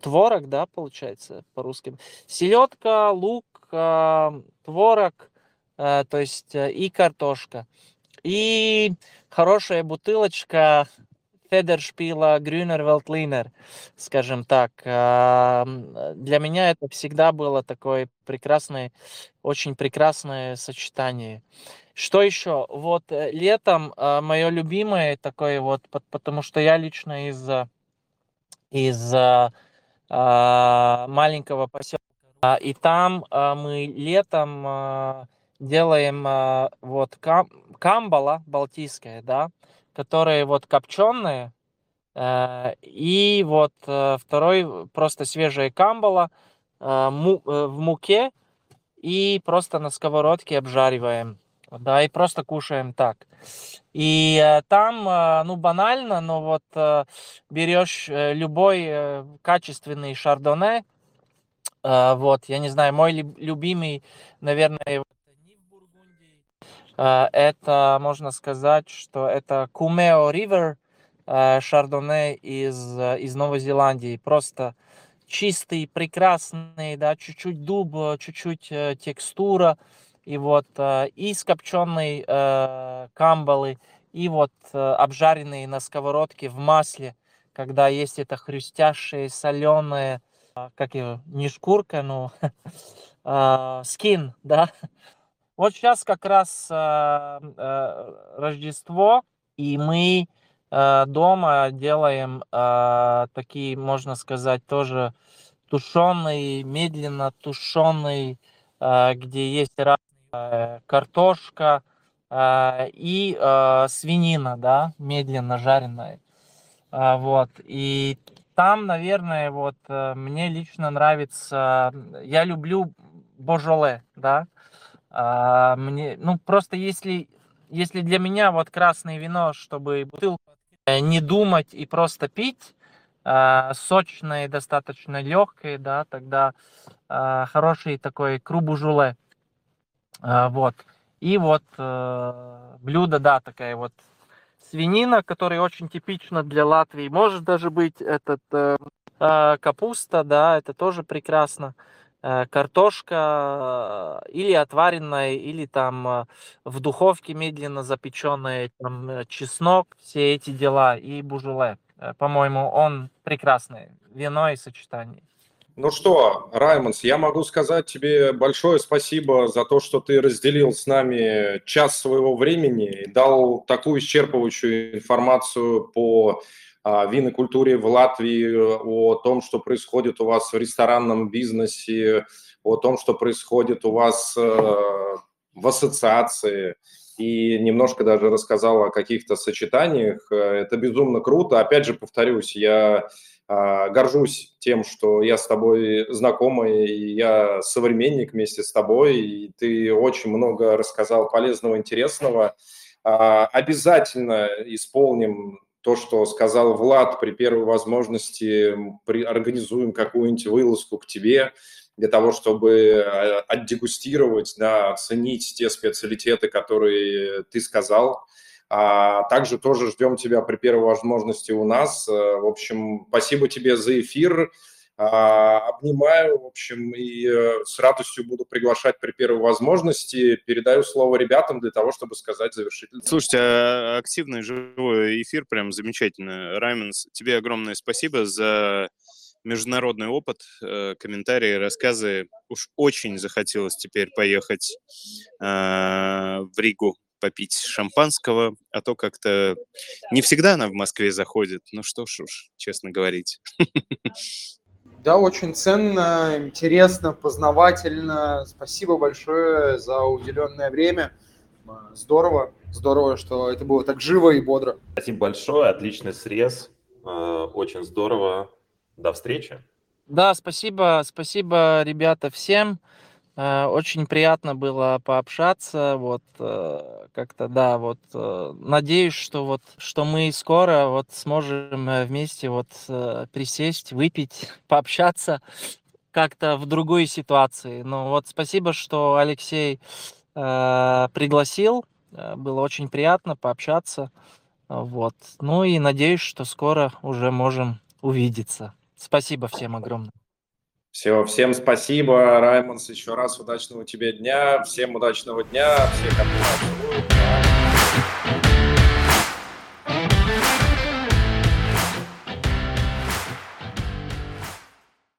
творог, да, получается по-русски. Селедка, лук, э, творог, э, то есть э, и картошка. И хорошая бутылочка Федершпила Грюнер Велтлинер, скажем так. Э, для меня это всегда было такое прекрасное, очень прекрасное сочетание. Что еще? Вот э, летом э, мое любимое такое вот, потому что я лично из, из э, маленького поселка, и там мы летом делаем вот кам, камбала балтийская, да, которые вот копченые, и вот второй просто свежая камбала в муке и просто на сковородке обжариваем да, и просто кушаем так. И э, там, э, ну, банально, но вот э, берешь любой качественный шардоне, вот, я не знаю, мой любимый, наверное, это, можно сказать, что это Кумео Ривер шардоне из, из Новой Зеландии, просто чистый, прекрасный, да, чуть-чуть дуб, чуть-чуть текстура, и вот э, и с копченой э, камбалы, и вот э, обжаренные на сковородке в масле, когда есть это хрустящее, соленое, как его, не шкурка, но (laughs) скин, да. Вот сейчас как раз Рождество, и мы дома делаем такие, можно сказать, тоже тушеный, медленно тушеный, где есть разные Э, картошка э, и э, свинина, да, медленно жареная. Вот. И там, наверное, вот мне лично нравится, я люблю божоле, да. Мне, ну, просто если, если для меня вот красное вино, чтобы бутылку не думать и просто пить, э, сочной, достаточно легкой, да, тогда э, хороший такой крубу-жуле. Э, вот. И вот э, блюдо, да, такая вот свинина, которая очень типична для Латвии. Может даже быть этот э, э, капуста, да, это тоже прекрасно. Э, картошка или отваренная, или там в духовке медленно запеченная, там чеснок, все эти дела и бужуле. По-моему, он прекрасный. Вино и сочетание. Ну что, Раймонс, я могу сказать тебе большое спасибо за то, что ты разделил с нами час своего времени и дал такую исчерпывающую информацию по а, винокультуре в Латвии, о том, что происходит у вас в ресторанном бизнесе, о том, что происходит у вас э, в ассоциации, и немножко даже рассказал о каких-то сочетаниях. Это безумно круто. Опять же, повторюсь, я горжусь тем, что я с тобой знакомый, я современник вместе с тобой, и ты очень много рассказал полезного, интересного. А, обязательно исполним то, что сказал Влад при первой возможности, организуем какую-нибудь вылазку к тебе для того, чтобы а, отдегустировать, да, оценить те специалитеты, которые ты сказал. А также тоже ждем тебя при первой возможности у нас. Э, в общем, спасибо тебе за эфир. А, обнимаю, в общем, и э, с радостью буду приглашать при первой возможности. Передаю слово ребятам для того, чтобы сказать завершительное. Слушайте, а активный живой эфир, прям замечательно. Райменс, тебе огромное спасибо за международный опыт, э, комментарии, рассказы. Уж очень захотелось теперь поехать в Ригу попить шампанского, а то как-то не всегда она в Москве заходит. Ну что ж уж, честно говорить. (laughs) Да, очень ценно, интересно, познавательно. Спасибо большое за уделенное время. Здорово, здорово, что это было так живо и бодро. Спасибо большое, отличный срез, э, очень здорово. До встречи. Да, спасибо, спасибо, ребята, всем. Э, очень приятно было пообщаться, вот э, как-то, да, вот э, надеюсь, что вот, что мы скоро вот сможем вместе вот присесть, выпить, (laughs) пообщаться как-то в другой ситуации. Ну вот спасибо, что Алексей э, пригласил, было очень приятно пообщаться, вот. Ну и надеюсь, что скоро уже можем увидеться. Спасибо всем огромное. Все, всем спасибо, Раймонс, еще раз удачного тебе дня, всем удачного дня, всех обнимаю,